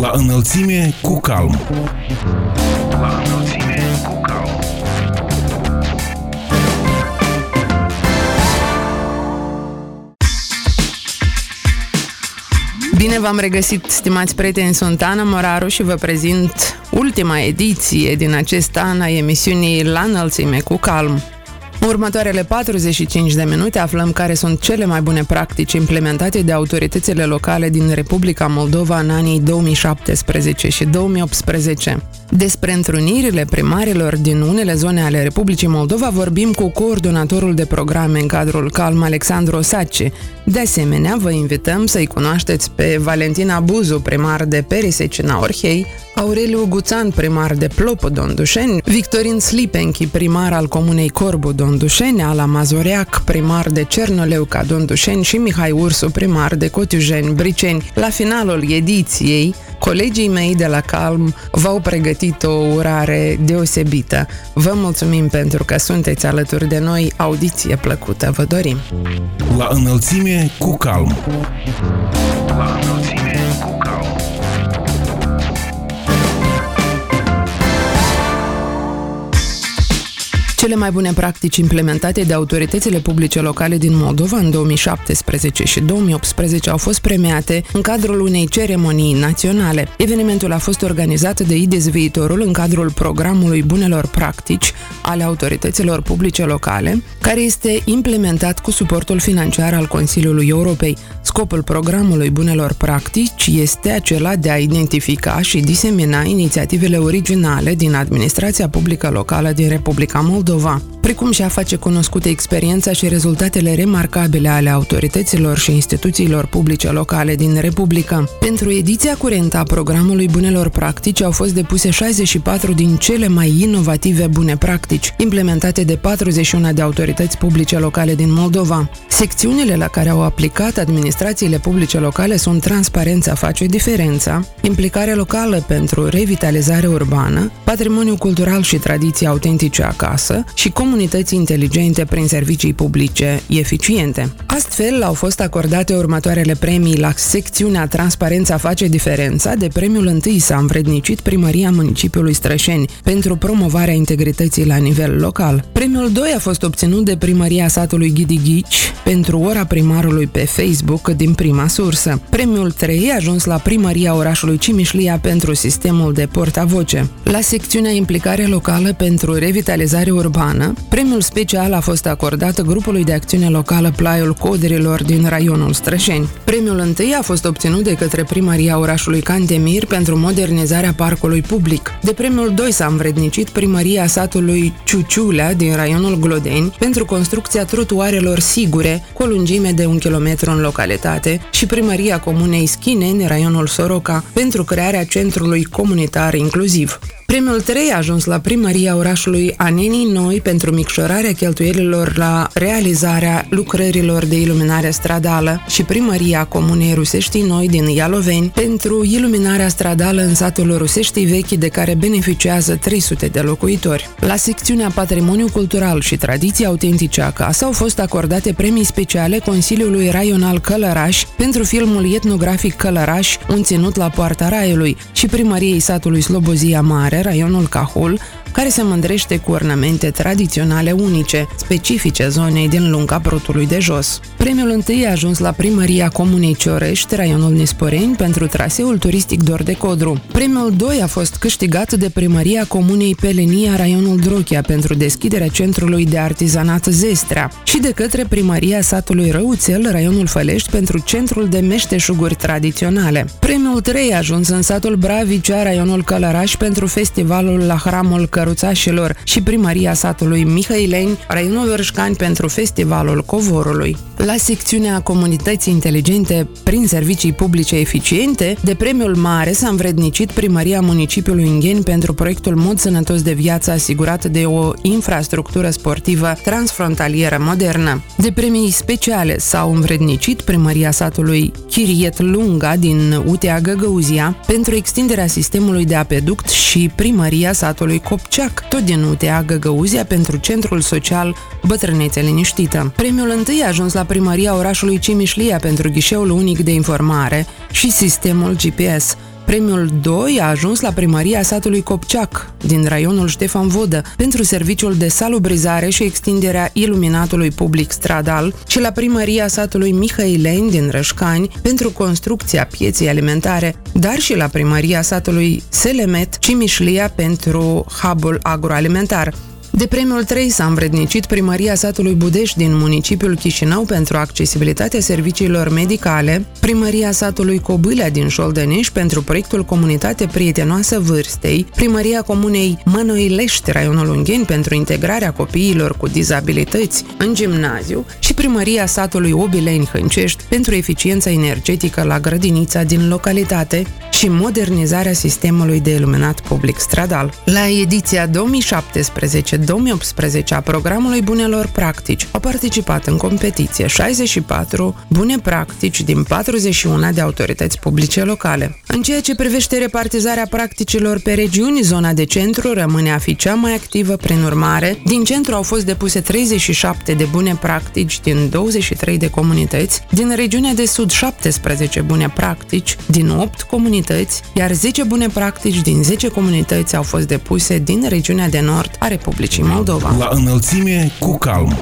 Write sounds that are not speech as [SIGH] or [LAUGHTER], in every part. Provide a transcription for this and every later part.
La înălțime cu calm. La înălțime cu calm. Bine v-am regăsit, stimați prieteni, sunt Ana Moraru și vă prezint ultima ediție din acest an a emisiunii La înălțime cu calm. În următoarele 45 de minute aflăm care sunt cele mai bune practici implementate de autoritățile locale din Republica Moldova în anii 2017 și 2018. Despre întrunirile primarilor din unele zone ale Republicii Moldova vorbim cu coordonatorul de programe în cadrul Calm Alexandru Osace. De asemenea, vă invităm să-i cunoașteți pe Valentina Buzu, primar de Perisecina Orhei, Aureliu Guțan, primar de Plopo Dondușeni, Victorin Slipenchi, primar al comunei Corbu Dondușeni, Ala Mazoreac, primar de Cernoleuca Dondușeni și Mihai Ursu, primar de Cotiujeni Briceni. La finalul ediției, colegii mei de la Calm v-au pregătit o urare deosebită. Vă mulțumim pentru că sunteți alături de noi. Audiție plăcută, vă dorim! La înălțime cu calm. La înălțime Cele mai bune practici implementate de autoritățile publice locale din Moldova în 2017 și 2018 au fost premiate în cadrul unei ceremonii naționale. Evenimentul a fost organizat de IDES Viitorul în cadrul programului Bunelor Practici ale autorităților publice locale, care este implementat cu suportul financiar al Consiliului Europei. Scopul programului Bunelor Practici este acela de a identifica și disemina inițiativele originale din administrația publică locală din Republica Moldova, precum și a face cunoscute experiența și rezultatele remarcabile ale autorităților și instituțiilor publice locale din Republică. Pentru ediția curentă a programului Bunelor Practici au fost depuse 64 din cele mai inovative bune practici, implementate de 41 de autorități publice locale din Moldova. Secțiunile la care au aplicat administrațiile publice locale sunt transparența face diferența, implicare locală pentru revitalizare urbană, patrimoniu cultural și tradiții autentice acasă și comunități inteligente prin servicii publice eficiente. Astfel, au fost acordate următoarele premii la secțiunea Transparența face diferența, de premiul întâi s-a învrednicit primăria municipiului Strășeni pentru promovarea integrității la nivel local. Premiul 2 a fost obținut de primăria satului Ghidi Ghici pentru ora primarului pe Facebook din prima sursă. Premiul 3 a ajuns la primăria orașului Cimișlia pentru sistemul de portavoce. La secțiunea Implicare locală pentru revitalizare urbană, premiul special a fost acordat grupului de acțiune locală Plaiul Coderilor din raionul Strășeni. Premiul întâi a fost obținut de către primăria orașului Cantemir pentru modernizarea parcului public. De premiul 2 s-a învrednicit primăria satului Ciuciulea din raionul Glodeni pentru construcția trotuarelor sigure cu o lungime de un kilometru în localitate și primăria comunei Schineni, raionul Soroca, pentru crearea centrului comunitar inclusiv. Premiul 3 a ajuns la primăria orașului Anenii Noi pentru micșorarea cheltuielilor la realizarea lucrărilor de iluminare stradală și primăria comunei Ruseștii Noi din Ialoveni pentru iluminarea stradală în satul Ruseștii Vechi de care beneficiază 300 de locuitori. La secțiunea Patrimoniu Cultural și Tradiții Autentice acasă au fost acordate premii speciale Consiliului Raional Călăraș pentru filmul etnografic Călăraș, un ținut la Poarta Raiului și primăriei satului Slobozia Mare, raionul Cahul, care se mândrește cu ornamente tradiționale unice, specifice zonei din lunga Prutului de Jos. Premiul întâi a ajuns la primăria Comunei Ciorești, raionul Nisporeni, pentru traseul turistic Dor de Codru. Premiul 2 a fost câștigat de primăria Comunei Pelenia, raionul Drochia, pentru deschiderea centrului de artizanat Zestrea și de către primăria satului Răuțel, raionul Fălești, pentru centrul de meșteșuguri tradiționale. Premiul 3 a ajuns în satul Bravicea, raionul Călăraș, pentru festivalul la Hramul Căruțașilor și primăria satului Mihaileni, raionul Vârșcani pentru festivalul Covorului. La secțiunea Comunității Inteligente prin servicii publice eficiente, de premiul mare s-a învrednicit primăria municipiului Ingheni pentru proiectul Mod Sănătos de Viață asigurat de o infrastructură sportivă transfrontalieră modernă. De premii speciale s-au învrednicit primăria satului Chiriet Lunga din Utea Găgăuzia pentru extinderea sistemului de apeduct și primăria satului Cop Copceac, tot din UTA Găgăuzia pentru Centrul Social Bătrânețe Liniștită. Premiul întâi a ajuns la primăria orașului Cimișlia pentru ghișeul unic de informare și sistemul GPS. Premiul 2 a ajuns la primăria satului Copceac, din raionul Ștefan Vodă, pentru serviciul de salubrizare și extinderea iluminatului public stradal și la primăria satului Mihaileni din Rășcani pentru construcția pieței alimentare, dar și la primăria satului Selemet și Mișlia pentru hubul agroalimentar. De premiul 3 s-a învrednicit primăria satului Budești din municipiul Chișinău pentru accesibilitatea serviciilor medicale, primăria satului Cobâlea din Șoldănești pentru proiectul Comunitate Prietenoasă Vârstei, primăria comunei Mănoilești, raionul Ungheni pentru integrarea copiilor cu dizabilități în gimnaziu. Și primăria satului Obileni Hâncești pentru eficiența energetică la grădinița din localitate și modernizarea sistemului de iluminat public stradal. La ediția 2017 2018 a programului Bunelor Practici au participat în competiție 64 bune practici din 41 de autorități publice locale. În ceea ce privește repartizarea practicilor pe regiuni, zona de centru rămâne a fi cea mai activă, prin urmare, din centru au fost depuse 37 de bune practici din 23 de comunități, din regiunea de sud 17 bune practici din 8 comunități, iar 10 bune practici din 10 comunități au fost depuse din regiunea de nord a Republicii Republicii Moldova. La înălțime cu calm.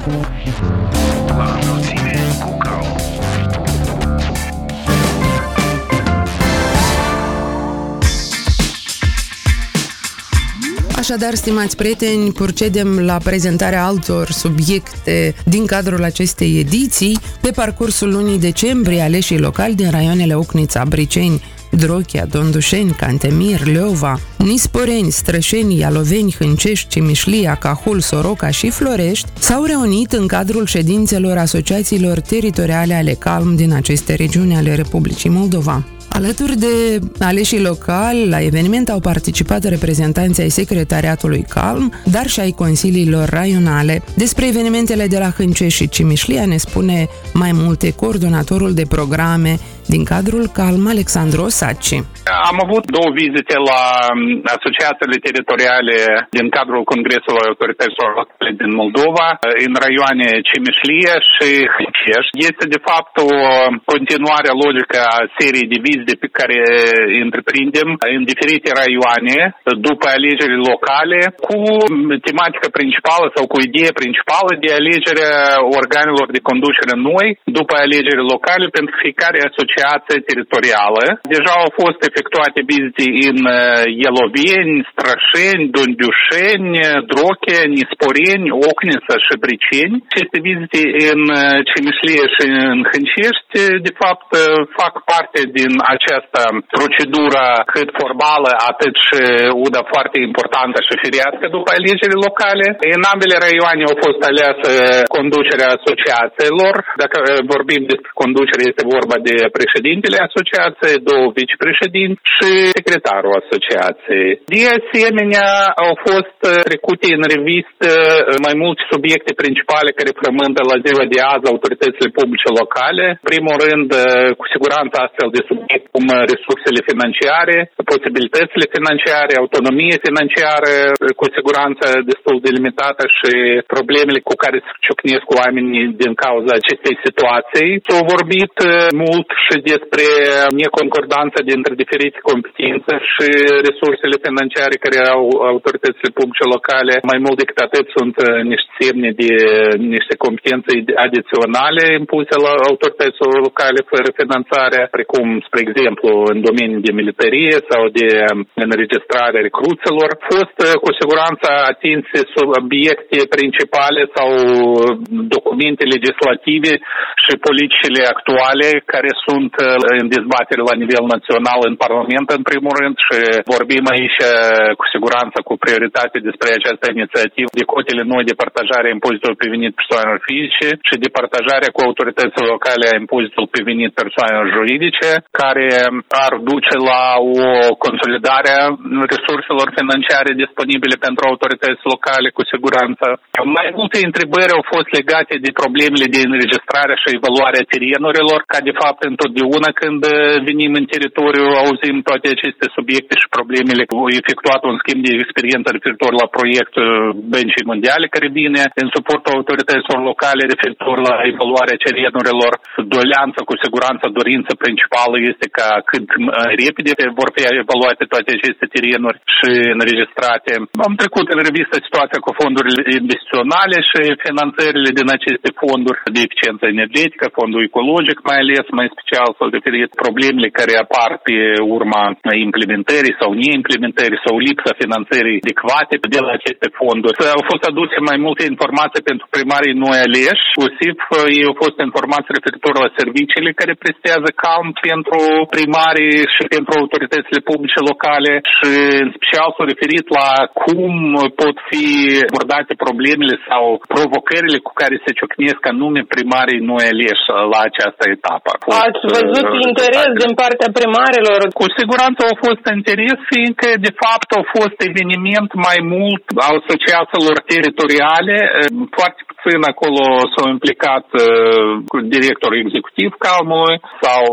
La înălțime cu calm. Așadar, stimați prieteni, procedem la prezentarea altor subiecte din cadrul acestei ediții. Pe parcursul lunii decembrie, aleșii locali din raioanele Ocnița, Briceni, Drochia, Dondușeni, Cantemir, Leova, Nisporeni, Strășeni, Ialoveni, Hâncești, Cimișlia, Cahul, Soroca și Florești s-au reunit în cadrul ședințelor asociațiilor teritoriale ale CALM din aceste regiuni ale Republicii Moldova. Alături de aleșii locali, la eveniment au participat reprezentanții ai secretariatului Calm, dar și ai consiliilor raionale. Despre evenimentele de la Hânceș și Cimișlia ne spune mai multe coordonatorul de programe din cadrul Calm Alexandru Osaci. Am avut două vizite la um, asociațiile teritoriale din cadrul Congresului Autorităților Locale din Moldova, în raioane Cimișlie și Hânceș. Este de fapt o continuare logică a seriei de vizite pe care întreprindem în diferite raioane după alegerile locale cu tematică principală sau cu idee principală de alegerea organelor de conducere noi după alegerile locale pentru fiecare asociație asociație teritorială. Deja au fost efectuate vizite în Ieloveni, uh, Strășeni, Dundiușeni, Droche, Nisporeni, Ocniță și Briceni. Aceste vizite în uh, Cimișlie și în Hâncești, de fapt, uh, fac parte din această procedură cât formală, atât și una foarte importantă și firiască după alegerile locale. În ambele raioane au fost aleasă conducerea asociațiilor. Dacă vorbim despre conducere, este vorba de președintele asociației, două vicepreședinți și secretarul asociației. De asemenea, au fost uh, trecute în revistă uh, mai multe subiecte principale care frământă la ziua de azi autoritățile publice locale. În primul rând, uh, cu siguranță astfel de subiecte cum resursele financiare, posibilitățile financiare, autonomie financiară, cu siguranță destul de limitată și problemele cu care se ciocnesc oamenii din cauza acestei situații. S-au vorbit mult și și despre neconcordanța dintre diferite competențe și resursele financiare care au autoritățile publice locale. Mai mult decât atât sunt uh, niște semne de niște competențe adiționale impuse la autoritățile locale fără finanțare, precum, spre exemplu, în domeniul de militarie sau de înregistrare recruțelor. A fost uh, cu siguranță atinse subiecte principale sau documente legislative și politicile actuale care sunt sunt uh, în dezbatere la nivel național în Parlament, în primul rând, și vorbim aici uh, cu siguranță cu prioritate despre această inițiativă de cotele noi de partajare a impozitului pe venit persoanelor fizice și de partajarea cu autoritățile locale a impozitului pe venit persoanelor juridice, care ar duce la o consolidare a resurselor financiare disponibile pentru autorități locale, cu siguranță. Mai multe întrebări au fost legate de problemele de înregistrare și evaluare a terenurilor, ca de fapt în întotdeauna când venim în teritoriu, auzim toate aceste subiecte și problemele. Efectuat un schimb de experiență referitor la proiectul Băncii Mondiale care vine în suportul autorităților locale referitor la evaluarea cerenurilor. Doleanță, cu siguranță, dorința principală este ca cât repede vor fi evaluate toate aceste terenuri și înregistrate. Am trecut în revistă situația cu fondurile investiționale și finanțările din aceste fonduri de eficiență energetică, fondul ecologic mai ales, mai special s-au referit problemele care apar pe urma implementării sau neimplementării sau lipsa finanțării adecvate de la aceste fonduri. Au fost aduse mai multe informații pentru primarii noi aleși, inclusiv ei au fost informații referitor la serviciile care prestează calm pentru primarii și pentru autoritățile publice locale și în special s-au referit la cum pot fi abordate problemele sau provocările cu care se ciocnesc anume primarii noi aleși la această etapă. Ați văzut uh, interes din partea primarilor? Cu siguranță au fost interes, fiindcă de fapt au fost eveniment mai mult asociațiilor teritoriale, foarte puțin acolo s-au implicat uh, directorul executiv Calmului sau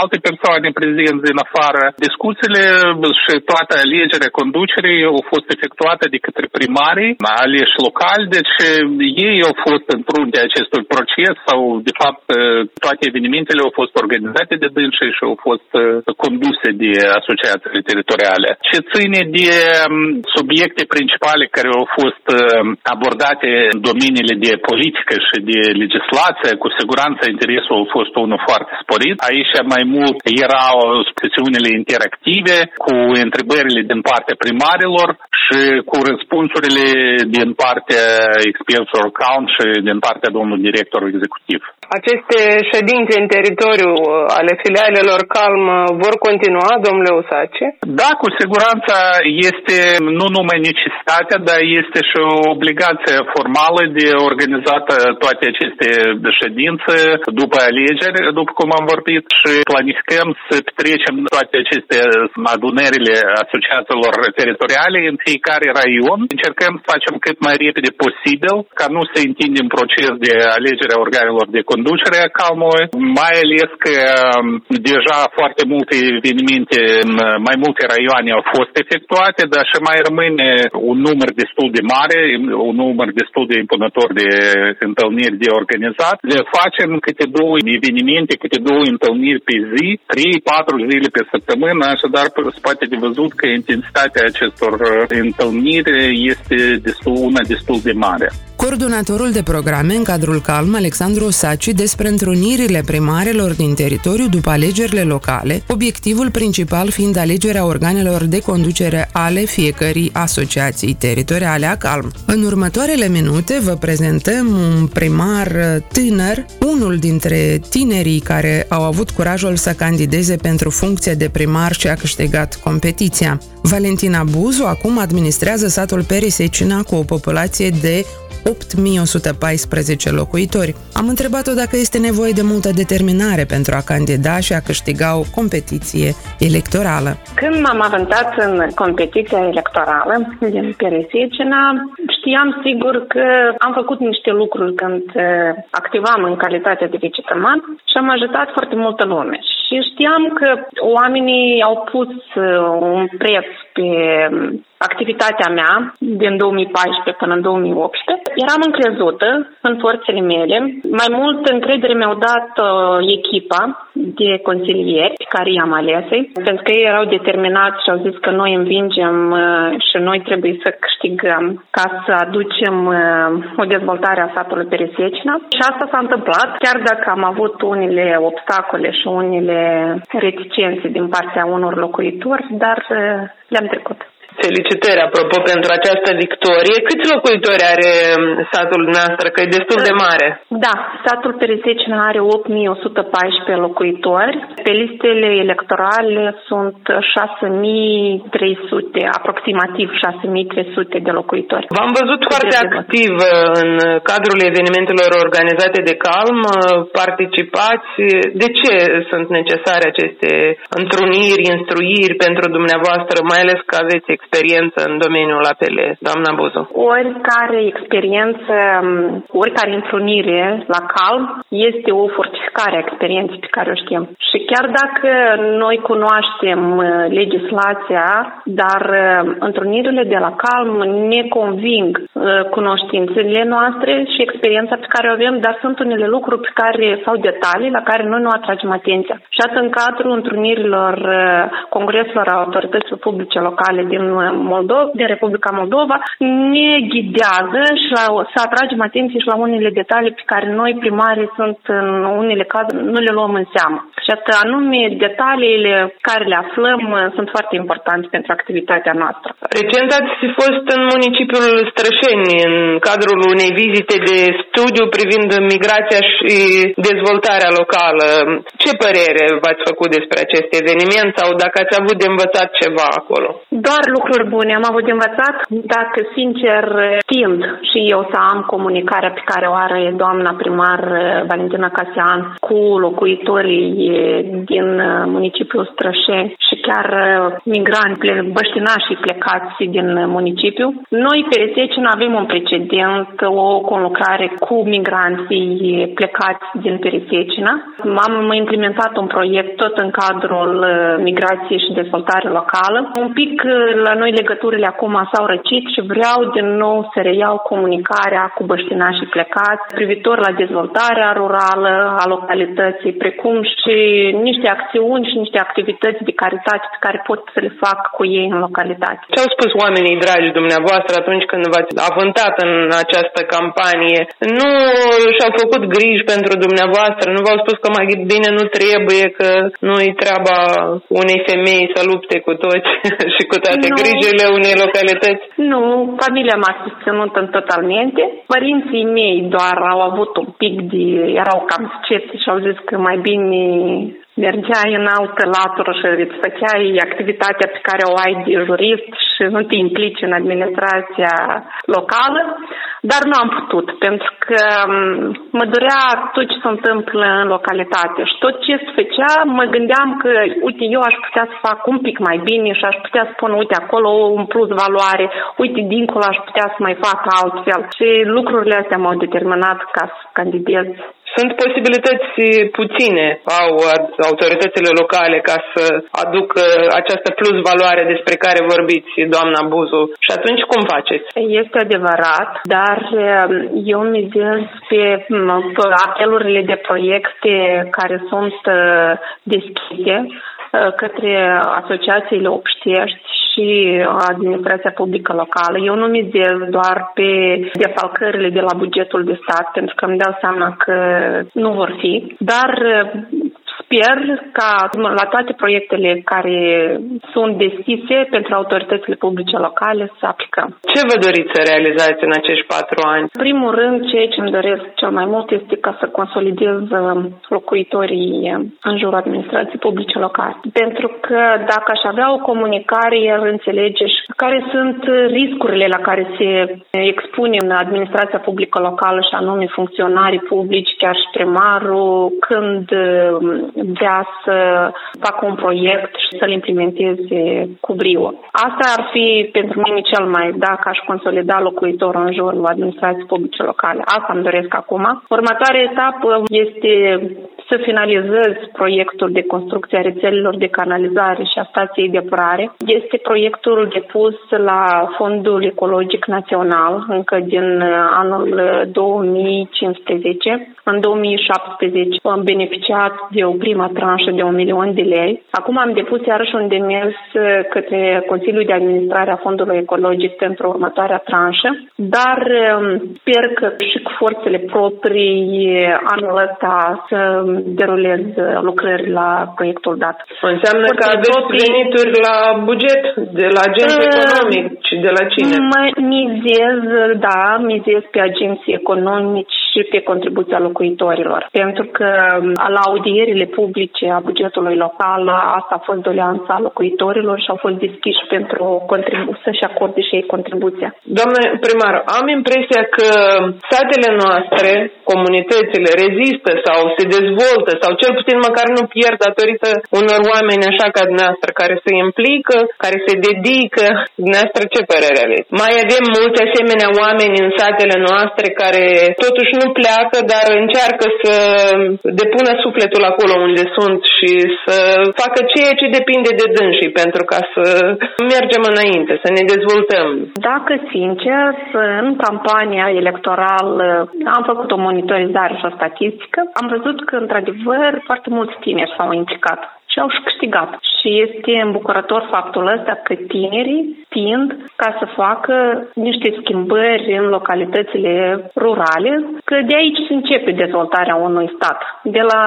alte persoane prezenți din afară. Discuțiile și toată alegerea conducerii au fost efectuate de către primarii aleși locali, deci ei au fost în fruntea acestui proces sau, de fapt, toate evenimentele au fost organizate de dânsii și au fost uh, conduse de asociațiile teritoriale. Ce ține de um, subiecte principale care au fost uh, abordate în domeniile de politică și de legislație, cu siguranță interesul a fost unul foarte sporit. Aici mai mult erau sesiunile interactive cu întrebările din partea primarilor și cu răspunsurile din partea experților count și din partea domnului director executiv. Aceste ședințe în teritoriu uh, ale filialelor Calm uh, vor continua, domnule Usace? Da, cu siguranță este nu numai necesitatea, dar este și o obligație formală de organizat toate aceste ședințe după alegeri, după cum am vorbit, și planificăm să petrecem toate aceste adunările asociațiilor teritoriale în fiecare raion. Încercăm să facem cât mai repede posibil ca nu să întindem proces de alegere a organelor de conducere a calmului, mai ales că um, deja foarte multe evenimente în mai multe raioane au fost efectuate, dar și mai rămâne un număr destul de mare, un număr destul de impunător de întâlniri de organizat. Le facem câte două evenimente, câte două întâlniri pe zi, 3-4 zile pe săptămână, așadar se poate de văzut că intensitatea acestor uh, întâlniri este destul, una destul de mare. Coordonatorul de programe în cadrul Calm, Alexandru Saci, despre întrunirile primarilor din teritoriu după alegerile locale, obiectivul principal fiind alegerea organelor de conducere ale fiecărei asociații teritoriale a Calm. În următoarele minute vă prezentăm un primar tânăr, unul dintre tinerii care au avut curajul să candideze pentru funcția de primar și a câștigat competiția. Valentina Buzu acum administrează satul Perisecina cu o populație de 8114 locuitori. Am întrebat-o dacă este nevoie de multă determinare pentru a candida și a câștiga o competiție electorală. Când m-am avantat în competiția electorală din Peresicina, știam sigur că am făcut niște lucruri când eh, activam în calitate de viceprimar și am ajutat foarte multă lume. Și știam că oamenii au pus eh, un preț pe activitatea mea din 2014 până în 2018. Eram încrezută în forțele mele. Mai mult încredere mi-au dat uh, echipa de consilieri pe care i-am ales pentru că ei erau determinați și au zis că noi învingem uh, și noi trebuie să câștigăm ca să aducem uh, o dezvoltare a satului Peresecina. Și asta s-a întâmplat, chiar dacă am avut unele obstacole și unele reticențe din partea unor locuitori, dar uh, le-am trecut. Felicitări, apropo, pentru această victorie. Câți locuitori are um, satul noastră? Că e destul de mare. Da, satul Peresecina are 8114 locuitori. Pe listele electorale sunt 6300, aproximativ 6300 de locuitori. V-am văzut de foarte activ uh, în cadrul evenimentelor organizate de Calm. Uh, participați. De ce sunt necesare aceste întruniri, instruiri pentru dumneavoastră, mai ales că aveți experiență în domeniul APL, doamna Buzu? Oricare experiență, oricare întrunire la calm este o fortificare a experienței pe care o știm. Și chiar dacă noi cunoaștem uh, legislația, dar uh, întrunirile de la calm ne conving uh, cunoștințele noastre și experiența pe care o avem, dar sunt unele lucruri pe care, sau detalii la care noi nu atragem atenția. Și atât în cadrul întrunirilor congreselor autorităților publice locale din Moldova, din Republica Moldova, ne ghidează și la, să atragem atenție și la unele detalii pe care noi primarii sunt în unele cazuri nu le luăm în seamă. Și atât anume detaliile care le aflăm sunt foarte importante pentru activitatea noastră. Recent ați fost în municipiul Strășeni în cadrul unei vizite de studiu privind migrația și dezvoltarea locală. Ce părere v-ați făcut despre acest eveniment sau dacă ați avut de învățat ceva acolo? Doar lucruri bune am avut de învățat. Dacă, sincer, tind și eu să am comunicarea pe care o are doamna primar Valentina Casian cu locuitorii din municipiul Strășeni și chiar migranți, băștinașii plecați din municipiu. Noi, pe Resecin, avem un precedent, o conlucrare cu migranții plecați din Peresecina. Am implementat un proiect tot în cadrul migrației și dezvoltare locală. Un pic la noi legăturile acum s-au răcit și vreau din nou să reiau comunicarea cu băștinașii plecați privitor la dezvoltarea rurală a localității, precum și niște acțiuni și niște activități de caritate pe care pot să le fac cu ei în localitate. Ce au spus oamenii dragi dumneavoastră atunci când v-ați avântat în această campanie? Nu și-au făcut griji pentru dumneavoastră? Nu v-au spus că mai bine nu trebuie, că nu-i treaba unei femei să lupte cu toți [LAUGHS] și cu toate nu. Grijile unei localități? Nu, familia m-a susținut în totalmente. Părinții mei doar au avut un pic de... erau cam sceptici și au zis că mai bine mergeai în altă latură și îți făceai activitatea pe care o ai de jurist și nu te implici în administrația locală, dar nu am putut, pentru că mă durea tot ce se întâmplă în localitate și tot ce se făcea, mă gândeam că, uite, eu aș putea să fac un pic mai bine și aș putea spune, uite, acolo un plus valoare, uite, dincolo aș putea să mai fac altfel. Și lucrurile astea m-au determinat ca să candidez sunt posibilități puține au autoritățile locale ca să aducă această plus valoare despre care vorbiți, doamna Buzu. Și atunci cum faceți? Este adevărat, dar um, eu mizez pe, pe apelurile de proiecte care sunt uh, deschise uh, către asociațiile obștiești și administrația publică locală. Eu nu mizez doar pe defalcările de la bugetul de stat, pentru că îmi dau seama că nu vor fi, dar sper ca la toate proiectele care sunt deschise pentru autoritățile publice locale să aplicăm. Ce vă doriți să realizați în acești patru ani? În primul rând, ceea ce îmi doresc cel mai mult este ca să consolidez uh, locuitorii uh, în jurul administrației publice locale. Pentru că dacă aș avea o comunicare, el înțelege și care sunt riscurile la care se expune în administrația publică locală și anume funcționarii publici, chiar și primarul, când uh, vrea să facă un proiect și să-l implementeze cu brio. Asta ar fi pentru mine cel mai, dacă aș consolida locuitorul în jurul administrației publice locale. Asta îmi doresc acum. Următoarea etapă este să finalizez proiectul de construcție a rețelelor de canalizare și a stației de apărare. Este proiectul depus la Fondul Ecologic Național încă din anul 2015. În 2017 am beneficiat de o prima tranșă de un milion de lei. Acum am depus iarăși un demers către Consiliul de Administrare a Fondului Ecologic pentru următoarea tranșă, dar um, sper că și cu forțele proprii anul ăsta să derulez lucrări la proiectul dat. Înseamnă că aveți proprii... venituri la buget, de la agenții uh, economic și de la cine? Mă mizez, da, mizez pe agenții economici și pe contribuția locuitorilor. Pentru că um, la audierile publice a bugetului local, asta a fost doleanța locuitorilor și au fost deschiși pentru contribu- să-și acorde și ei contribuția. Doamne primar, am impresia că satele noastre, comunitățile rezistă sau se dezvoltă dezvoltă sau cel puțin măcar nu pierd datorită unor oameni așa ca dumneavoastră care se implică, care se dedică. Dumneavoastră ce părere aveți? Mai avem multe asemenea oameni în satele noastre care totuși nu pleacă, dar încearcă să depună sufletul acolo unde sunt și să facă ceea ce depinde de dânsii pentru ca să mergem înainte, să ne dezvoltăm. Dacă, sincer, în campania electorală am făcut o monitorizare și o statistică, am văzut că, într-adevăr, foarte mulți tineri s-au implicat și au și câștigat. Și este îmbucurător faptul ăsta că tinerii tind ca să facă niște schimbări în localitățile rurale, că de aici se începe dezvoltarea unui stat, de la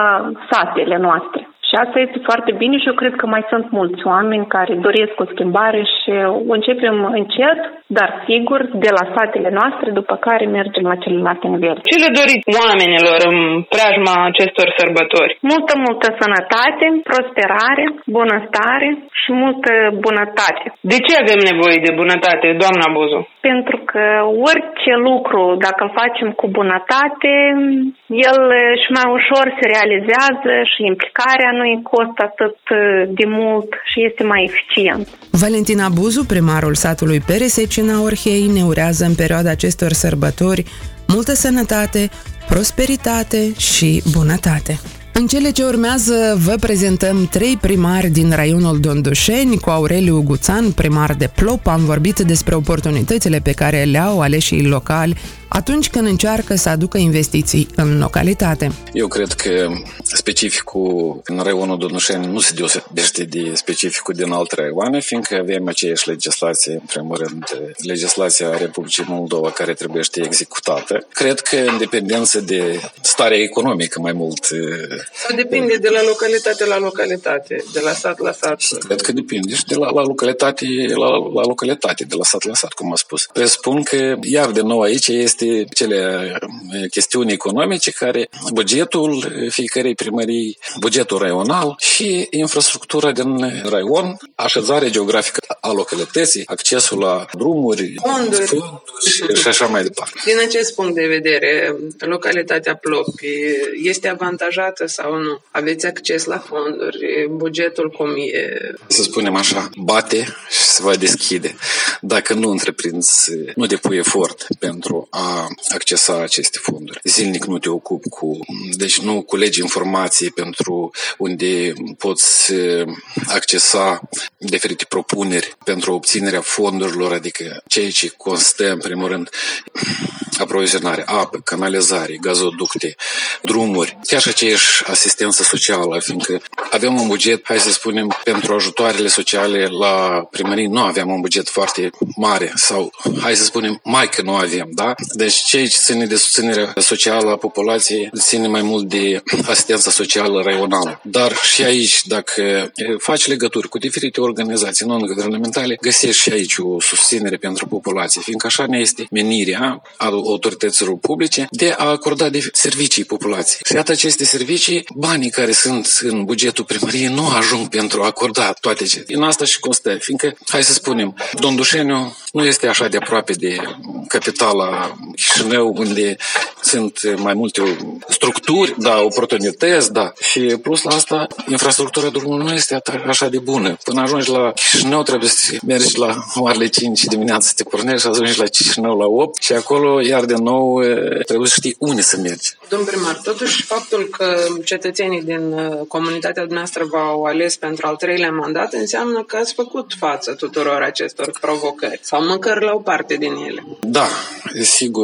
satele noastre. Și asta este foarte bine și eu cred că mai sunt mulți oameni care doresc o schimbare și o începem încet, dar sigur, de la satele noastre, după care mergem la celelalte nivele. Ce le doriți oamenilor în preajma acestor sărbători? Multă, multă sănătate, prosperare, bunăstare și multă bunătate. De ce avem nevoie de bunătate, doamna Buzu? Pentru că orice lucru, dacă îl facem cu bunătate, el și mai ușor se realizează și implicarea nu îi costă atât de mult și este mai eficient. Valentina Buzu, primarul satului Peresecina Orhei, ne urează în perioada acestor sărbători multă sănătate, prosperitate și bunătate. În cele ce urmează vă prezentăm trei primari din raionul Dondușeni cu Aureliu Guțan, primar de Plop. Am vorbit despre oportunitățile pe care le au aleșii locali atunci când încearcă să aducă investiții în localitate. Eu cred că specificul în raionul Donușeni nu se deosebește de specificul din alte raioane, fiindcă avem aceeași legislație, în primul rând, legislația Republicii Moldova care trebuie să executată. Cred că în dependență de starea economică mai mult. Sau depinde de la localitate la localitate, de la sat la sat. Cred că depinde și de la, la localitate la, la localitate, de la sat la sat, cum am spus. Presupun că iar de nou aici este este cele eh, chestiuni economice care bugetul fiecarei primării, bugetul raional și infrastructura din raion, așezarea geografică a localității, accesul la drumuri, fonduri, fonduri și așa mai departe. Din acest punct de vedere, localitatea Plopi este avantajată sau nu? Aveți acces la fonduri? Bugetul cum e? Să spunem așa, bate și se va deschide. Dacă nu întreprinzi, nu depui efort pentru a accesa aceste fonduri. Zilnic nu te ocupi cu, deci nu culegi informații pentru unde poți eh, accesa diferite propuneri pentru obținerea fondurilor, adică ceea ce constă, în primul rând, aprovizionare, apă, canalizare, gazoducte, drumuri, chiar și aceeași asistență socială, fiindcă avem un buget, hai să spunem, pentru ajutoarele sociale la primării nu aveam un buget foarte mare sau, hai să spunem, mai că nu avem, da? Deci ceea ce ține de susținerea socială a populației ține mai mult de asistența socială raională. Dar și aici, dacă faci legături cu diferite organizații non-guvernamentale, găsești și aici o susținere pentru populație, fiindcă așa ne este menirea a autorităților publice de a acorda de servicii populației. Și iată aceste servicii, banii care sunt în bugetul primăriei nu ajung pentru a acorda toate ce. În asta și constă, fiindcă, hai să spunem, Dondușeniu nu este așa de aproape de capitala Chișinău, unde sunt mai multe structuri, da, oportunități, da. Și plus la asta, infrastructura drumului nu este așa de bună. Până ajungi la Chișinău, trebuie să mergi la Marele 5 dimineața să te pornești și ajungi la Chișinău la 8 și acolo, iar de nou, trebuie să știi unde să mergi. Domn primar, totuși faptul că cetățenii din comunitatea noastră v-au ales pentru al treilea mandat înseamnă că ați făcut față tuturor acestor provocări sau măcar la o parte din ele. Da, sigur,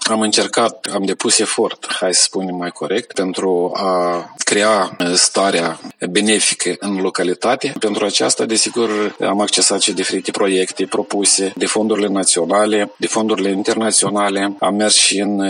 am încercat, am depus efort, hai să spunem mai corect, pentru a crea starea benefică în localitate. Pentru aceasta, desigur, am accesat și diferite proiecte propuse de fondurile naționale, de fondurile internaționale. Am mers și în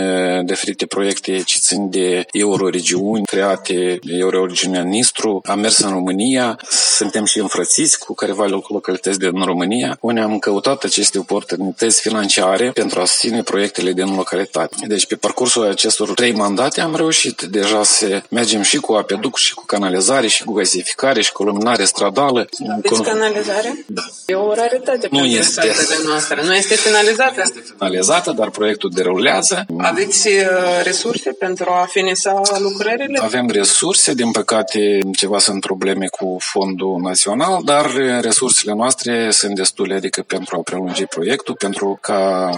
diferite proiecte ce țin de euroregiuni create, euroregiunea Nistru. Am mers în România, suntem și înfrățiți cu careva localități din România, unde am căutat aceste oportunități financiare pentru a susține proiectele din localitate. Deci pe parcursul acestor trei mandate am reușit deja să mergem și cu apeduc, și cu canalizare, și cu gasificare, și cu luminare stradală. Aveți canalizare? Da. E o raritate Nu pentru este. statele noastre. Nu este finalizată? Este finalizată, dar proiectul derulează. Aveți uh, resurse pentru a finisa lucrările? Avem resurse, din păcate ceva sunt probleme cu fondul național, dar resursele noastre sunt destule, adică pentru a prelungi proiectul, pentru ca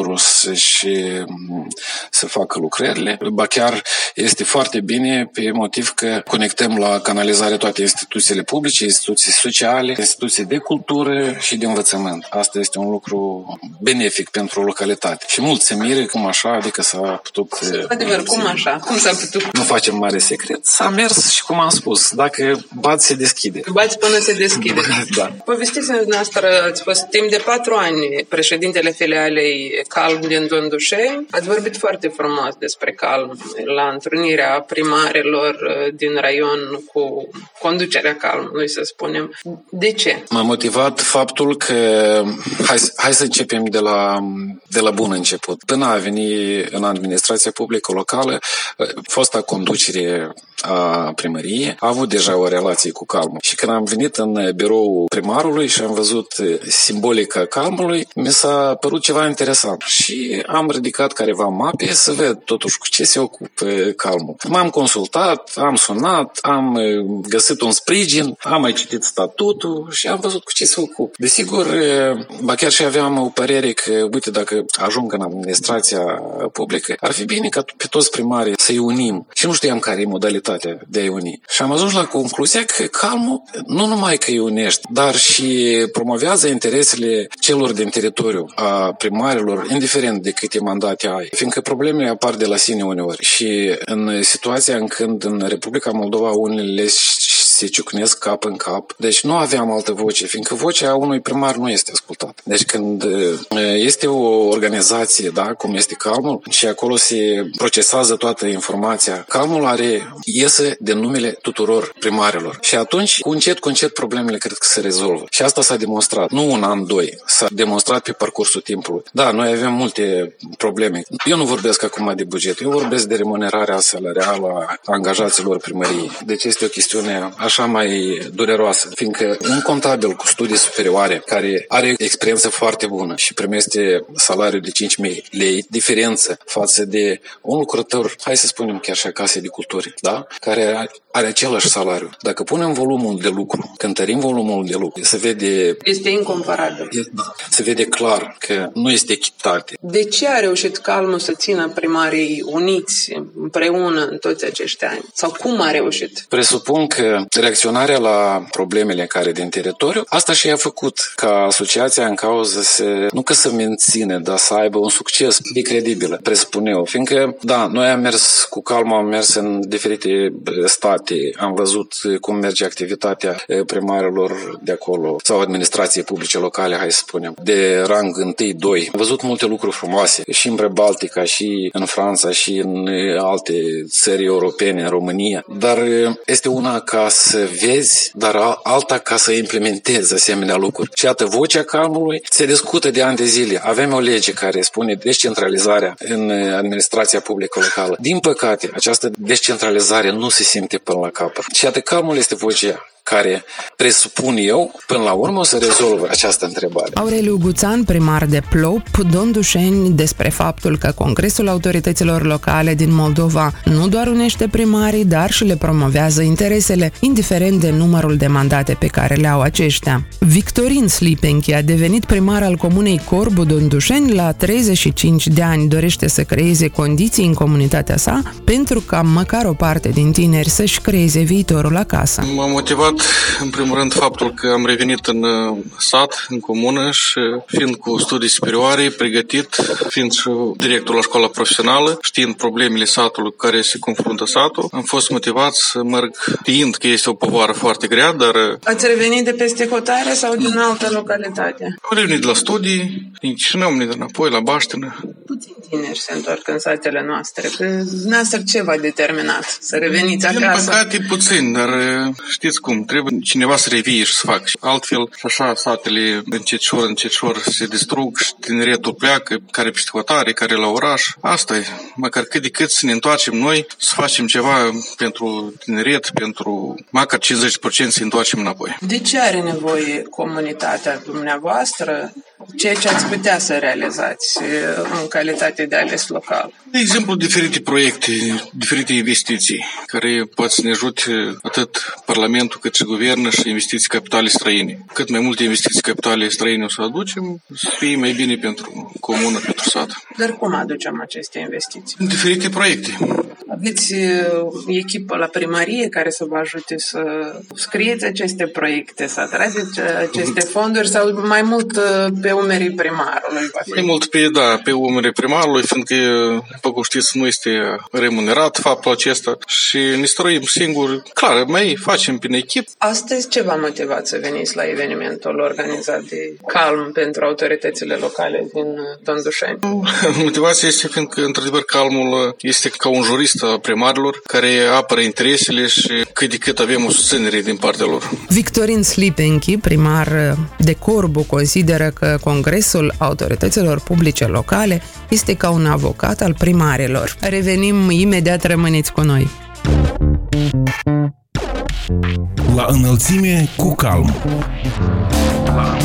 antreprenorul să-și să facă lucrările. Ba chiar este foarte bine pe motiv că conectăm la canalizare toate instituțiile publice, instituții sociale, instituții de cultură și de învățământ. Asta este un lucru benefic pentru localitate. Și mult se mire cum așa, adică s-a putut... Adevăr, cum așa? Cum s-a putut? Nu facem mare secret. S-a mers și cum am spus, dacă bat se deschide. Bați până se deschide. [LAUGHS] Da. Povestiți-ne dumneavoastră, ați fost timp de patru ani președintele filialei Calm din Dondușeni. Ați vorbit foarte frumos despre Calm la întrunirea primarilor uh, din raion cu conducerea Calmului, să spunem. De ce? M-a motivat faptul că hai, hai să începem de la, de la bun început. Până a veni în administrația publică locală, fosta conducere a primăriei a avut deja o relație cu calmul. Și când am venit în birou primarului și am văzut simbolica calmului, mi s-a părut ceva interesant. Și am ridicat careva mape să ved totuși cu ce se ocupă calmul. M-am consultat, am sunat, am găsit un sprijin, am mai citit statutul și am văzut cu ce se ocupă. Desigur, ba chiar și aveam o părere că, uite, dacă ajung în administrația publică, ar fi bine ca pe toți primarii să-i unim. Și nu știam care e modalitatea de a-i uni. Și am ajuns la concluzia că calmul nu numai că îi unește, dar și promovează interesele celor din teritoriu, a primarilor, indiferent de câte mandate ai. Fiindcă problemele apar de la sine uneori. Și în situația în când în Republica Moldova unele se ciucnesc cap în cap. Deci nu aveam altă voce, fiindcă vocea unui primar nu este ascultată. Deci când este o organizație, da, cum este Calmul, și acolo se procesează toată informația, Calmul are, iese de numele tuturor primarilor. Și atunci, cu încet, cu încet, problemele cred că se rezolvă. Și asta s-a demonstrat. Nu un an, doi. S-a demonstrat pe parcursul timpului. Da, noi avem multe probleme. Eu nu vorbesc acum de buget, eu vorbesc de remunerarea salarială a angajaților primăriei. Deci este o chestiune așa mai dureroasă, fiindcă un contabil cu studii superioare, care are experiență foarte bună și primește salariul de 5.000 lei, diferență față de un lucrător, hai să spunem chiar și acasă de cultură, da? care are același salariu. Dacă punem volumul de lucru, cântărim volumul de lucru, se vede... Este incomparabil. Da, se vede clar că nu este echitate. De ce a reușit Calmul să țină primarii uniți împreună în toți acești ani? Sau cum a reușit? Presupun că reacționarea la problemele care din teritoriu, asta și a făcut ca asociația în cauză să, nu că să menține, dar să aibă un succes de credibil, presupun eu. Fiindcă, da, noi am mers cu calmă, am mers în diferite state, am văzut cum merge activitatea primarilor de acolo sau administrației publice locale, hai să spunem, de rang 1-2. Am văzut multe lucruri frumoase și în Baltica, și în Franța, și în alte țări europene, în România. Dar este una ca să vezi, dar alta ca să implementezi asemenea lucruri. Și iată, vocea calmului se discută de ani de zile. Avem o lege care spune descentralizarea în administrația publică locală. Din păcate, această descentralizare nu se simte până la capăt. Și iată, calmul este vocea care, presupun eu, până la urmă o să rezolvă această întrebare. Aureliu Guțan, primar de Plop, Don Dușeni, despre faptul că Congresul Autorităților Locale din Moldova nu doar unește primarii, dar și le promovează interesele, indiferent de numărul de mandate pe care le au aceștia. Victorin Slipenchi a devenit primar al comunei Corbu Don Dușeni la 35 de ani. Dorește să creeze condiții în comunitatea sa pentru ca măcar o parte din tineri să-și creeze viitorul acasă. M-a motivat în primul rând, faptul că am revenit în uh, sat, în comună și fiind cu studii superioare, pregătit, fiind și director la școala profesională, știind problemele satului cu care se confruntă satul, am fost motivat să merg, știind că este o povară foarte grea, dar... Uh, Ați revenit de peste hotare sau din altă localitate? Am revenit la studii, din Chișinău, am venit înapoi la Baștină. Puțin tineri se întorc în satele noastre. Noastră ce v-a determinat să reveniți acasă? Din păcate puțin, dar știți cum, trebuie cineva să revie și să facă. Altfel, și așa satele încetșor, încetșor se distrug și tineretul pleacă, care pe hotare, care la oraș. Asta e, măcar cât de cât să ne întoarcem noi, să facem ceva pentru tineret, pentru măcar 50% să întoarcem înapoi. De ce are nevoie comunitatea dumneavoastră ceea ce ați putea să realizați în calitate de ales local? De exemplu, diferite proiecte, diferite investiții care pot să ne ajute atât Parlamentul cât și Guvernul și investiții capitale străine. Cât mai multe investiții capitale străine o să aducem, să fie mai bine pentru comună, pentru sat. Dar cum aducem aceste investiții? Diferite proiecte. Aveți echipă la primărie care să vă ajute să scrieți aceste proiecte, să atrageți aceste fonduri sau mai mult pe umerii primarului? Va fi? Mai mult pe, da, pe umerii primarului, fiindcă, după cum știți, nu este remunerat faptul acesta și ne străim singuri. Clar, mai facem prin echip. Astăzi ce v-a motivat să veniți la evenimentul organizat de Calm pentru autoritățile locale din Dondușeni? [LAUGHS] Motivația este fiindcă, într-adevăr, Calmul este ca un jurist a primarilor care apără interesele și cât de cât avem o susținere din partea lor. Victorin Slipenchi, primar de Corbu, consideră că Congresul Autorităților Publice Locale este ca un avocat al primarilor. Revenim imediat, rămâneți cu noi. La înălțime cu calm. La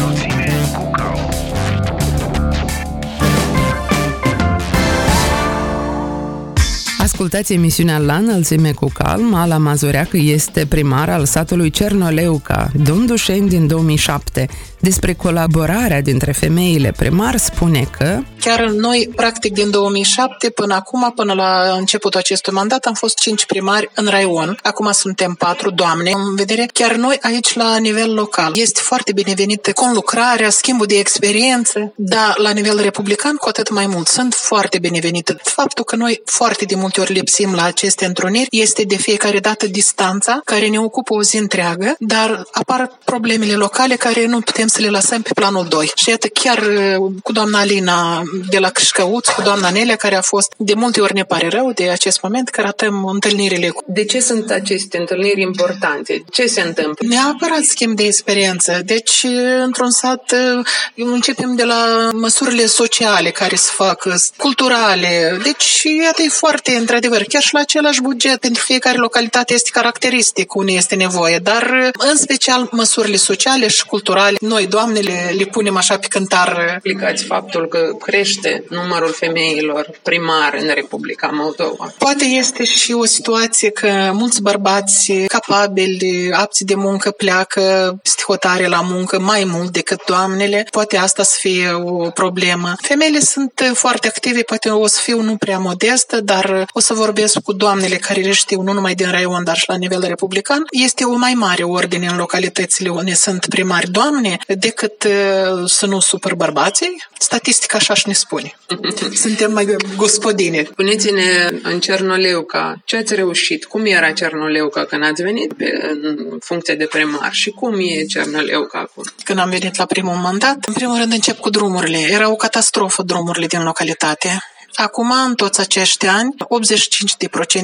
Ascultați emisiunea La înălțime cu calm. Ala Mazoreacă este primar al satului Cernoleuca, Dundușeni din 2007. Despre colaborarea dintre femeile primar spune că... Chiar noi, practic, din 2007 până acum, până la începutul acestui mandat, am fost cinci primari în raion. Acum suntem patru doamne. În vedere, chiar noi aici la nivel local. Este foarte binevenită conlucrarea, schimbul de experiență, dar la nivel republican cu atât mai mult. Sunt foarte binevenită. Faptul că noi foarte de multe ori lipsim la aceste întruniri este de fiecare dată distanța care ne ocupă o zi întreagă, dar apar problemele locale care nu putem să le lăsăm pe planul 2. Și iată, chiar uh, cu doamna Alina de la Crișcăuț, cu doamna Nelea, care a fost de multe ori ne pare rău de acest moment că ratăm întâlnirile. De ce sunt aceste întâlniri importante? Ce se întâmplă? Neapărat schimb de experiență. Deci, uh, într-un sat, uh, începem de la măsurile sociale care se fac, culturale. Deci, iată, e foarte, într-adevăr, chiar și la același buget, pentru fiecare localitate este caracteristic unde este nevoie, dar, în special, măsurile sociale și culturale, noi noi, doamnele, le punem așa pe cântar. Explicați faptul că crește numărul femeilor primare în Republica Moldova. Poate este și o situație că mulți bărbați capabili, apți de muncă pleacă stihotare la muncă mai mult decât doamnele. Poate asta să fie o problemă. Femeile sunt foarte active, poate o să fiu nu prea modestă, dar o să vorbesc cu doamnele care le știu nu numai din raion, dar și la nivel republican. Este o mai mare ordine în localitățile unde sunt primari doamne decât uh, să nu supăr bărbații. Statistica așa și ne spune. [LAUGHS] Suntem mai gospodine. Spuneți-ne în Cernoleuca, ce ați reușit? Cum era Cernoleuca când ați venit pe, în funcție de primar și cum e Cernoleuca acum? Când am venit la primul mandat, în primul rând încep cu drumurile. Era o catastrofă drumurile din localitate Acum, în toți acești ani,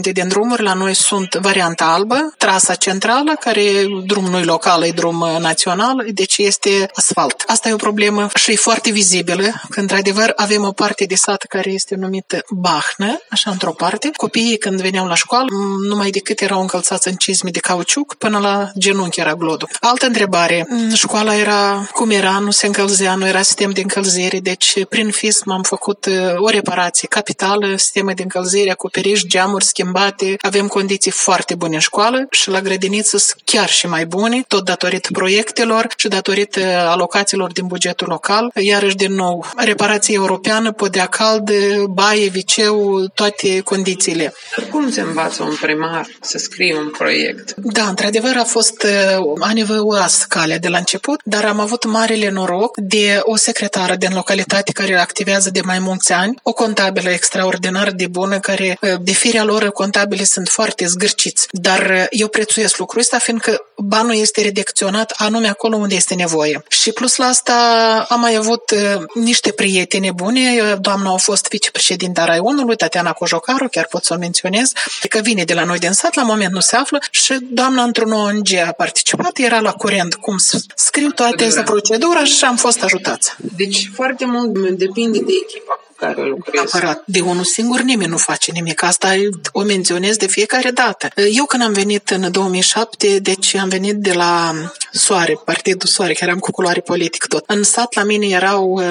85% din drumuri la noi sunt varianta albă, trasa centrală, care drum nu local, e drum național, deci este asfalt. Asta e o problemă și e foarte vizibilă, că într-adevăr avem o parte de sat care este numită Bahnă, așa într-o parte. Copiii când veneau la școală, numai decât erau încălțați în cizme de cauciuc, până la genunchi era glodul. Altă întrebare, școala era cum era, nu se încălzea, nu era sistem de încălzire, deci prin FISM am făcut uh, o reparație instalație capitală, sisteme de încălzire, acoperiș, geamuri schimbate, avem condiții foarte bune în școală și la grădiniță sunt chiar și mai bune, tot datorită proiectelor și datorită alocațiilor din bugetul local. Iarăși, din nou, reparație europeană, podea cald, baie, viceu, toate condițiile. Cum se învață un primar să scrie un proiect? Da, într-adevăr a fost uh, anevăioasă calea de la început, dar am avut marele noroc de o secretară din localitate care activează de mai mulți ani, o contabilă contabilă extraordinar de bună, care de firea lor contabile sunt foarte zgârciți. Dar eu prețuiesc lucrul ăsta, fiindcă banul este redicționat anume acolo unde este nevoie. Și plus la asta am mai avut niște prieteni bune. Doamna a fost vicepreședinta Raionului, Tatiana Cojocaru, chiar pot să o menționez, că vine de la noi din sat, la moment nu se află și doamna într-un ONG a participat, era la curent cum să scriu toate asta procedura și am fost ajutați. Deci foarte mult depinde de echipa care lucrezi. Aparat. De unul singur nimeni nu face nimic. Asta o menționez de fiecare dată. Eu când am venit în 2007, deci am venit de la Soare, Partidul Soare, care am cu culoare politică tot. În sat la mine erau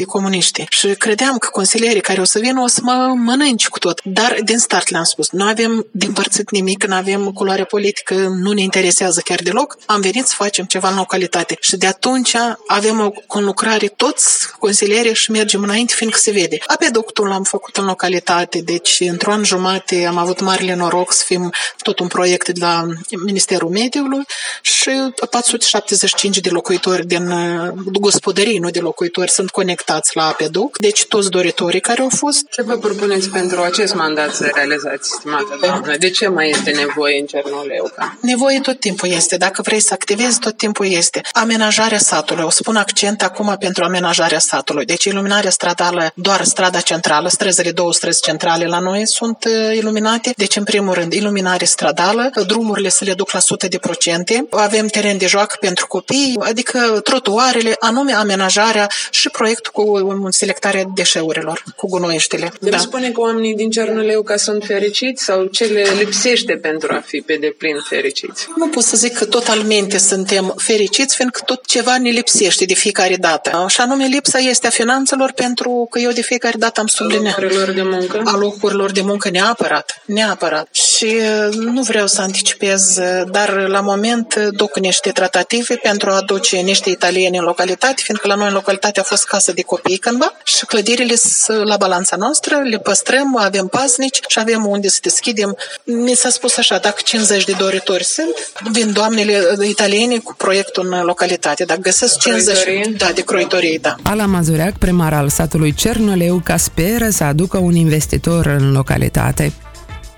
90% comuniști și credeam că consilierii care o să vină o să mă mănânci cu tot. Dar din start le-am spus, nu avem din părțit nimic, nu avem culoare politică, nu ne interesează chiar deloc. Am venit să facem ceva în localitate. Și de atunci avem o conlucrare toți consilierii și mergem înainte, fiindcă se vede. Apeductul l-am făcut în localitate, deci într-un an jumate am avut marele noroc să fim tot un proiect de la Ministerul Mediului și 475 de locuitori din uh, gospodării, nu de locuitori, sunt conectați la apeduct, deci toți doritorii care au fost. Ce vă propuneți pentru acest mandat să realizați, stimată doamnă? De ce mai este nevoie în Cernoleuca? Nevoie tot timpul este. Dacă vrei să activezi, tot timpul este. Amenajarea satului. O spun accent acum pentru amenajarea satului. Deci iluminarea stradală doar strada centrală, străzile două străzi centrale la noi sunt uh, iluminate. Deci, în primul rând, iluminare stradală, drumurile se le duc la sute de procente, avem teren de joacă pentru copii, adică trotuarele, anume amenajarea și proiectul cu selectarea deșeurilor, cu gunoieștile. Deci da. spune că oamenii din Cernăleuca sunt fericiți sau ce le lipsește pentru a fi pe deplin fericiți? Nu pot să zic că totalmente suntem fericiți, fiindcă tot ceva ne lipsește de fiecare dată. Și anume lipsa este a finanțelor pentru că eu de fiecare dată am subliniat. A locurilor de muncă? A locurilor de muncă, neapărat. Neapărat. Și uh, nu vreau să anticipez, uh, dar la moment uh, duc niște tratative pentru a aduce niște italieni în localitate, fiindcă la noi în localitate a fost casă de copii cândva și clădirile sunt la balanța noastră, le păstrăm, avem paznici și avem unde să deschidem. Mi s-a spus așa, dacă 50 de doritori sunt, vin doamnele italiene cu proiectul în localitate. Dacă găsesc 50, croitorie? da, de croitorie, da. Ala Mazureac, primar al satului Cernoleuca speră să aducă un investitor în localitate.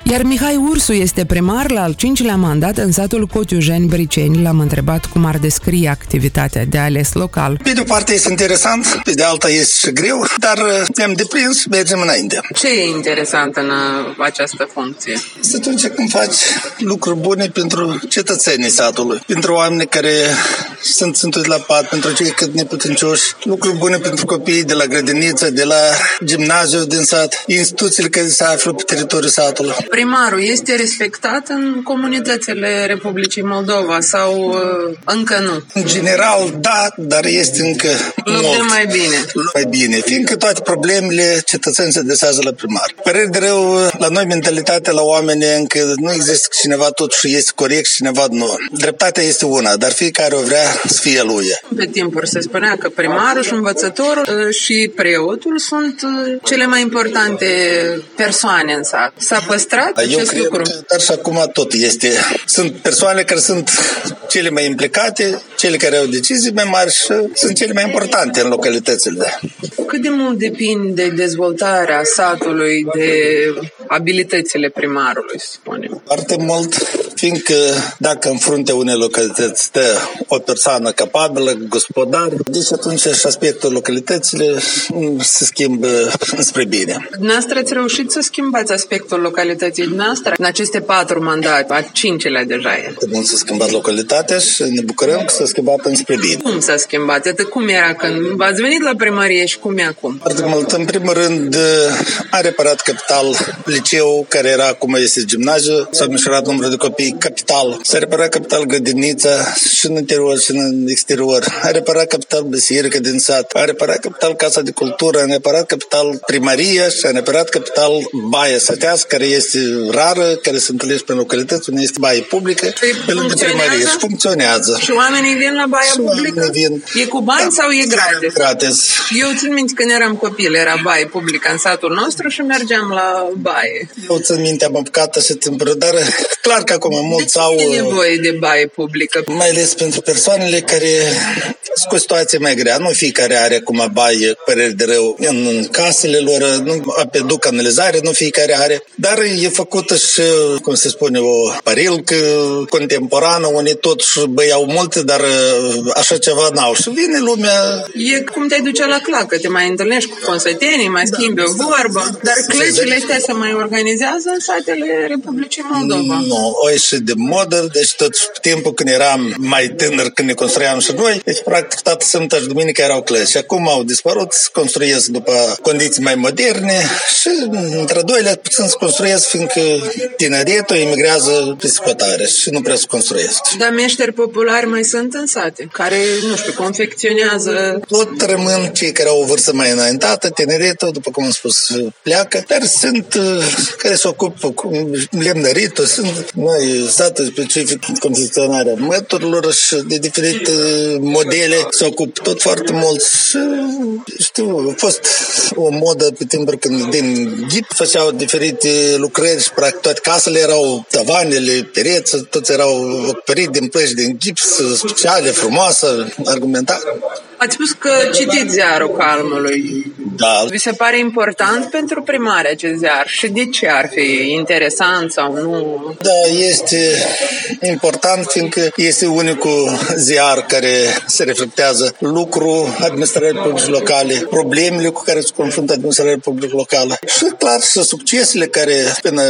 Iar Mihai Ursu este primar la al cincilea mandat în satul Cotiujeni Briceni. L-am întrebat cum ar descrie activitatea de ales local. Pe de o parte este interesant, pe de alta este și greu, dar uh, ne-am deprins, mergem înainte. Ce e interesant în uh, această funcție? Este atunci când faci lucruri bune pentru cetățenii satului, pentru oameni care sunt sunt la pat, pentru cei cât neputincioși, lucruri bune pentru copiii de la grădiniță, de la gimnaziu din sat, instituțiile care se află pe teritoriul satului primarul este respectat în comunitățile Republicii Moldova sau uh, încă nu? În general, da, dar este încă Loc mult. de mai bine. Mai bine, fiindcă toate problemele cetățenii se desează la primar. Păreri de rău, la noi mentalitatea la oameni încă nu există cineva tot și este corect și cineva nu. Dreptatea este una, dar fiecare o vrea să fie lui. Pe timpuri se spunea că primarul și învățătorul uh, și preotul sunt uh, cele mai importante persoane în sat. S-a păstrat adevărat Eu acest cred lucru? Că, dar și acum tot este. Sunt persoane care sunt cele mai implicate, cele care au decizii mai mari și sunt cele mai importante în localitățile. Cât de mult depinde dezvoltarea satului de abilitățile primarului, să spunem? Foarte mult, fiindcă dacă în fruntea unei localități stă o persoană capabilă, gospodar, deci atunci și aspectul localitățile se schimbă spre bine. Dumneavoastră ați reușit să schimbați aspectul localității noastre în aceste patru mandate, a cincilea deja e. Mult s-a schimbat localitatea și ne bucurăm că s-a schimbat înspre bine. Cum s-a schimbat? Atât cum era când v-ați venit la primărie și cum e acum? Foarte mult. În primul rând, a reparat capital liceu, care era acum este gimnaziu, s-a mișorat numărul de copii capital. S-a reparat capital grădinița și în interior și în exterior. A reparat capital biserică din sat. A reparat capital casa de cultură. A reparat capital primăria și a reparat capital baia satească, care este rară, care se întâlnește pe localități unde este baie publică, Păi pe lângă primărie și funcționează. Și oamenii vin la baia Și publică? oamenii vin. E cu bani Da, sau e gratis? Gratis. Eu țin minte când eram copil, era baie publică în satul nostru și mergeam la baie. Eu țin minte, am apucat și timpul, dar clar că acum mulți au... E nevoie de baie publică. Mai ales pentru persoanele care Sunt o situație mai grea. Nu fiecare are acum baie, păreri de rău în casele lor, nu apeduc canalizare, nu fiecare are. Dar e făcută și, cum se spune, o parilcă contemporană, unii totuși băiau multe, dar așa ceva n-au. Și vine lumea... E cum te duce la clacă, te mai întâlnești cu consătenii, mai da. schimbi da. o vorbă. Dar clăcile astea se mai organizează în satele Republicii Moldova? Nu, o ieșit de modă, deci tot timpul când eram mai tânăr, când ne construiam și noi, deci practic toată sâmbătă și duminică erau clăci. Acum au dispărut, se construiesc după condiții mai moderne și între doilea puțin se construiesc, fiindcă tineretul emigrează pe scotare și nu prea se construiesc. Dar meșteri populari mai sunt în sate, care, nu știu, confecționează... Tot rămân cei care au o vârstă mai înaintată, tineretul, după cum am spus, pleacă, dar sunt uh, care se ocupă cu lemnăritul, sunt noi statul specific confecționarea măturilor și de diferite modele se ocupă tot foarte mult și știu, a fost o modă pe timpuri când din ghip făceau diferite lucrări și practic toate casele erau tavanele, pereți, toți erau acoperiți din plăci din gips speciale, frumoasă, argumentat. Ați spus că citiți ziarul Calmului. Da. Vi se pare important pentru primare acest ziar? Și de ce ar fi interesant sau nu? Da, este important fiindcă este unicul ziar care se reflectează lucru administrării publice locale, problemele cu care se confruntă administrarea publică locală și clar și succesele care prin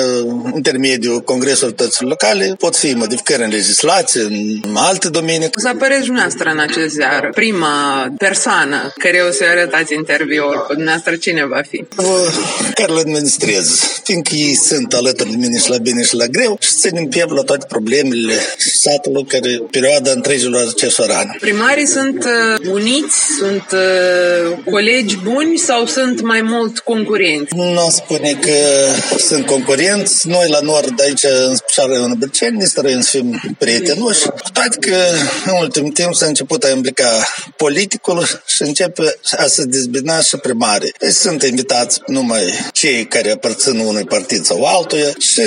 intermediul Congresului Tăților Locale pot fi modificări în legislație, în alte domenii. Să apăreți dumneavoastră în acest ziar, prima persoană care o să arătați interviul cu dumneavoastră, cine va fi? Care îl administrez, fiindcă ei sunt alături de mine și la bine și la greu și ținem piept la toate problemele satului care perioada întregilor acestor ani. Primarii sunt uh, uniți, sunt uh, colegi buni sau sunt mai mult concurenți? Nu spune că sunt concurenți. Noi la nord, aici, în special în Bărceni, ne străim să fim prietenoși. Cu toate că în ultimul timp s-a început a implica politic politicul și începe a se dezbina și primare. Deci sunt invitați numai cei care aparțin unui partid sau altuia și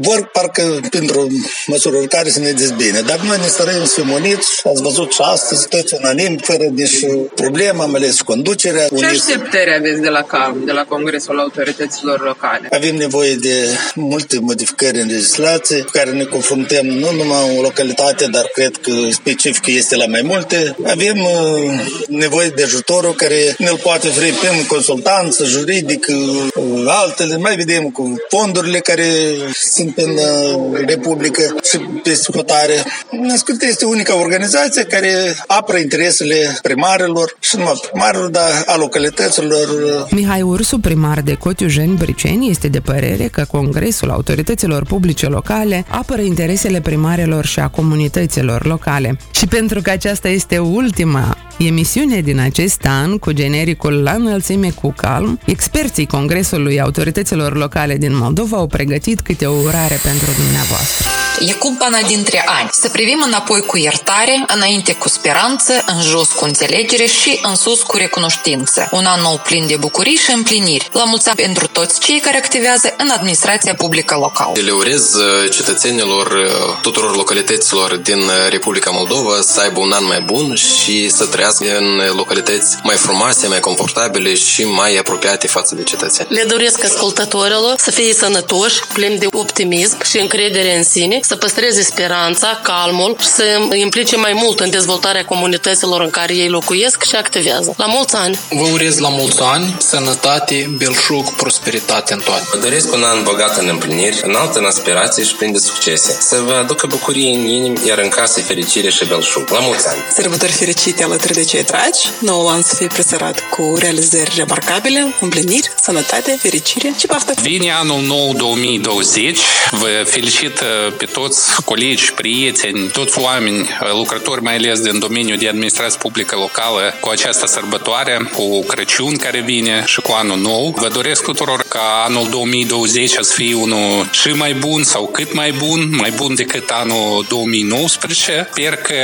vor parcă pentru măsură care să ne dezbine. Dar noi ne stărăm să fim uniți și ați văzut și astăzi toți unanim, fără nici problemă, am ales conducerea. Ce așteptări aveți de la CAM, de la Congresul Autorităților Locale? Avem nevoie de multe modificări în legislație cu care ne confruntăm nu numai în localitate, dar cred că specific este la mai multe. Avem uh, nevoie de ajutorul care ne-l poate oferi prin consultanță juridică, altele, mai vedem cu fondurile care sunt în uh, Republică și pe scutare. Scurt este unica organizație care apără interesele primarilor și numai primarilor, dar a localităților. Mihai Ursu, primar de Cotiujeni Briceni, este de părere că Congresul Autorităților Publice Locale apără interesele primarilor și a comunităților locale. Și pentru că aceasta este ultima Emisiune din acest an, cu genericul La înălțime cu calm, experții Congresului Autorităților Locale din Moldova au pregătit câte o urare pentru dumneavoastră. E cumpana dintre ani. Să privim înapoi cu iertare, înainte cu speranță, în jos cu înțelegere și în sus cu recunoștință. Un an nou plin de bucurii și împliniri. La mulți ani pentru toți cei care activează în administrația publică locală. Le urez uh, cetățenilor uh, tuturor localităților din uh, Republica Moldova să aibă un an mai bun și să trăiască în localități mai frumoase, mai confortabile și mai apropiate față de cetățeni. Le doresc ascultătorilor să fie sănătoși, plini de optimism și încredere în sine, să păstreze speranța, calmul și să implice mai mult în dezvoltarea comunităților în care ei locuiesc și activează. La mulți ani! Vă urez la mulți ani, sănătate, belșug, prosperitate în toate. Vă doresc un an bogat în împliniri, înalt în aspirații și plin de succese. Să vă aducă bucurie în inimi, iar în casă fericire și belșug. La mulți ani! Sărbători fericite alături de cei dragi, noul an să fie presărat cu realizări remarcabile, împliniri, sănătate, fericire și paftă! Vine anul nou 2020, vă felicit pe toți colegi, prieteni, toți oameni, lucrători mai ales din domeniul de administrație publică locală cu această sărbătoare, cu Crăciun care vine și cu anul nou. Vă doresc tuturor ca anul 2020 să fie unul și mai bun sau cât mai bun, mai bun decât anul 2019. Sper că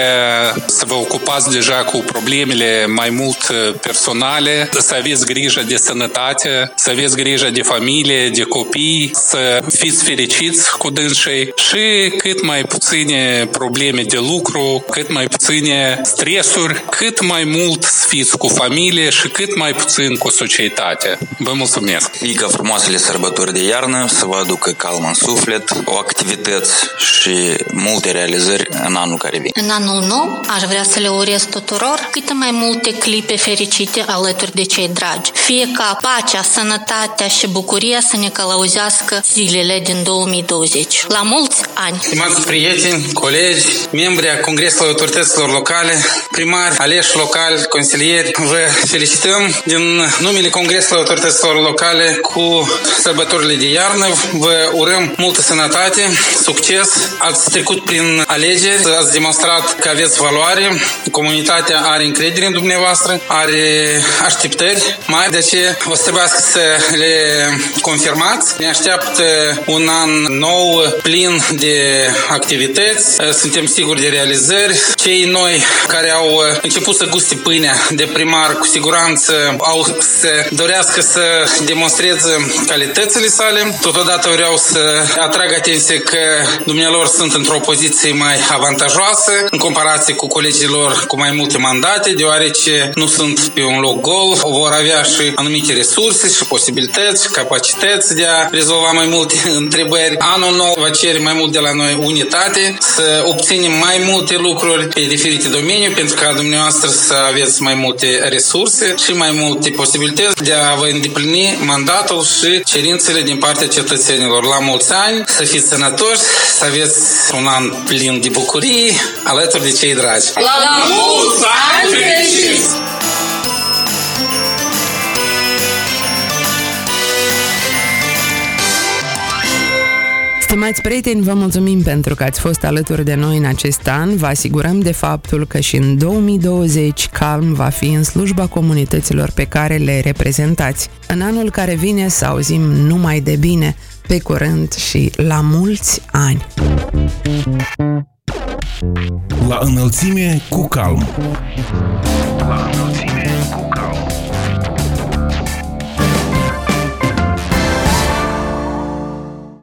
să vă ocupați deja cu problemele mai mult personale, să aveți grijă de sănătate, să aveți grijă de familie, de copii, să fiți fericiți cu dânsii și și cât mai puține probleme de lucru, cât mai puține stresuri, cât mai mult să fiți cu familie și cât mai puțin cu societatea. Vă mulțumesc! Și ca frumoasele sărbători de iarnă să vă aducă calm în suflet, o activități și multe realizări în anul care vine. În anul nou aș vrea să le urez tuturor câte mai multe clipe fericite alături de cei dragi. Fie ca pacea, sănătatea și bucuria să ne călăuzească zilele din 2020. La mulți ani! Stimați prieteni, colegi, membri a Congresului Autorităților Locale, primari, aleși locali, consilieri, vă felicităm din numele Congresului Autorităților Locale cu sărbătorile de iarnă. Vă urăm multă sănătate, succes. Ați trecut prin alegeri, ați demonstrat că aveți valoare, comunitatea are încredere în dumneavoastră, are așteptări mari, de ce o să trebuiască să le confirmați. Ne așteaptă un an nou plin de activități, suntem siguri de realizări. Cei noi care au început să guste pâinea de primar, cu siguranță au să dorească să demonstreze calitățile sale. Totodată vreau să atrag atenție că dumnealor sunt într-o poziție mai avantajoasă în comparație cu colegii lor cu mai multe mandate, deoarece nu sunt pe un loc gol, vor avea și anumite resurse și posibilități și capacități de a rezolva mai multe [LAUGHS] întrebări. Anul nou va cere mai mult de la noi unitate, să obținem mai multe lucruri pe diferite domenii, pentru ca dumneavoastră să aveți mai multe resurse și mai multe posibilități de a vă îndeplini mandatul și cerințele din partea cetățenilor. La mulți ani, să fiți sănătoși, să aveți un an plin de bucurii alături de cei dragi. La mulți ani fericiți! Stimați prieteni, vă mulțumim pentru că ați fost alături de noi în acest an. Vă asigurăm de faptul că și în 2020 Calm va fi în slujba comunităților pe care le reprezentați. În anul care vine să auzim numai de bine, pe curând și la mulți ani. La înălțime cu calm. La înălțime.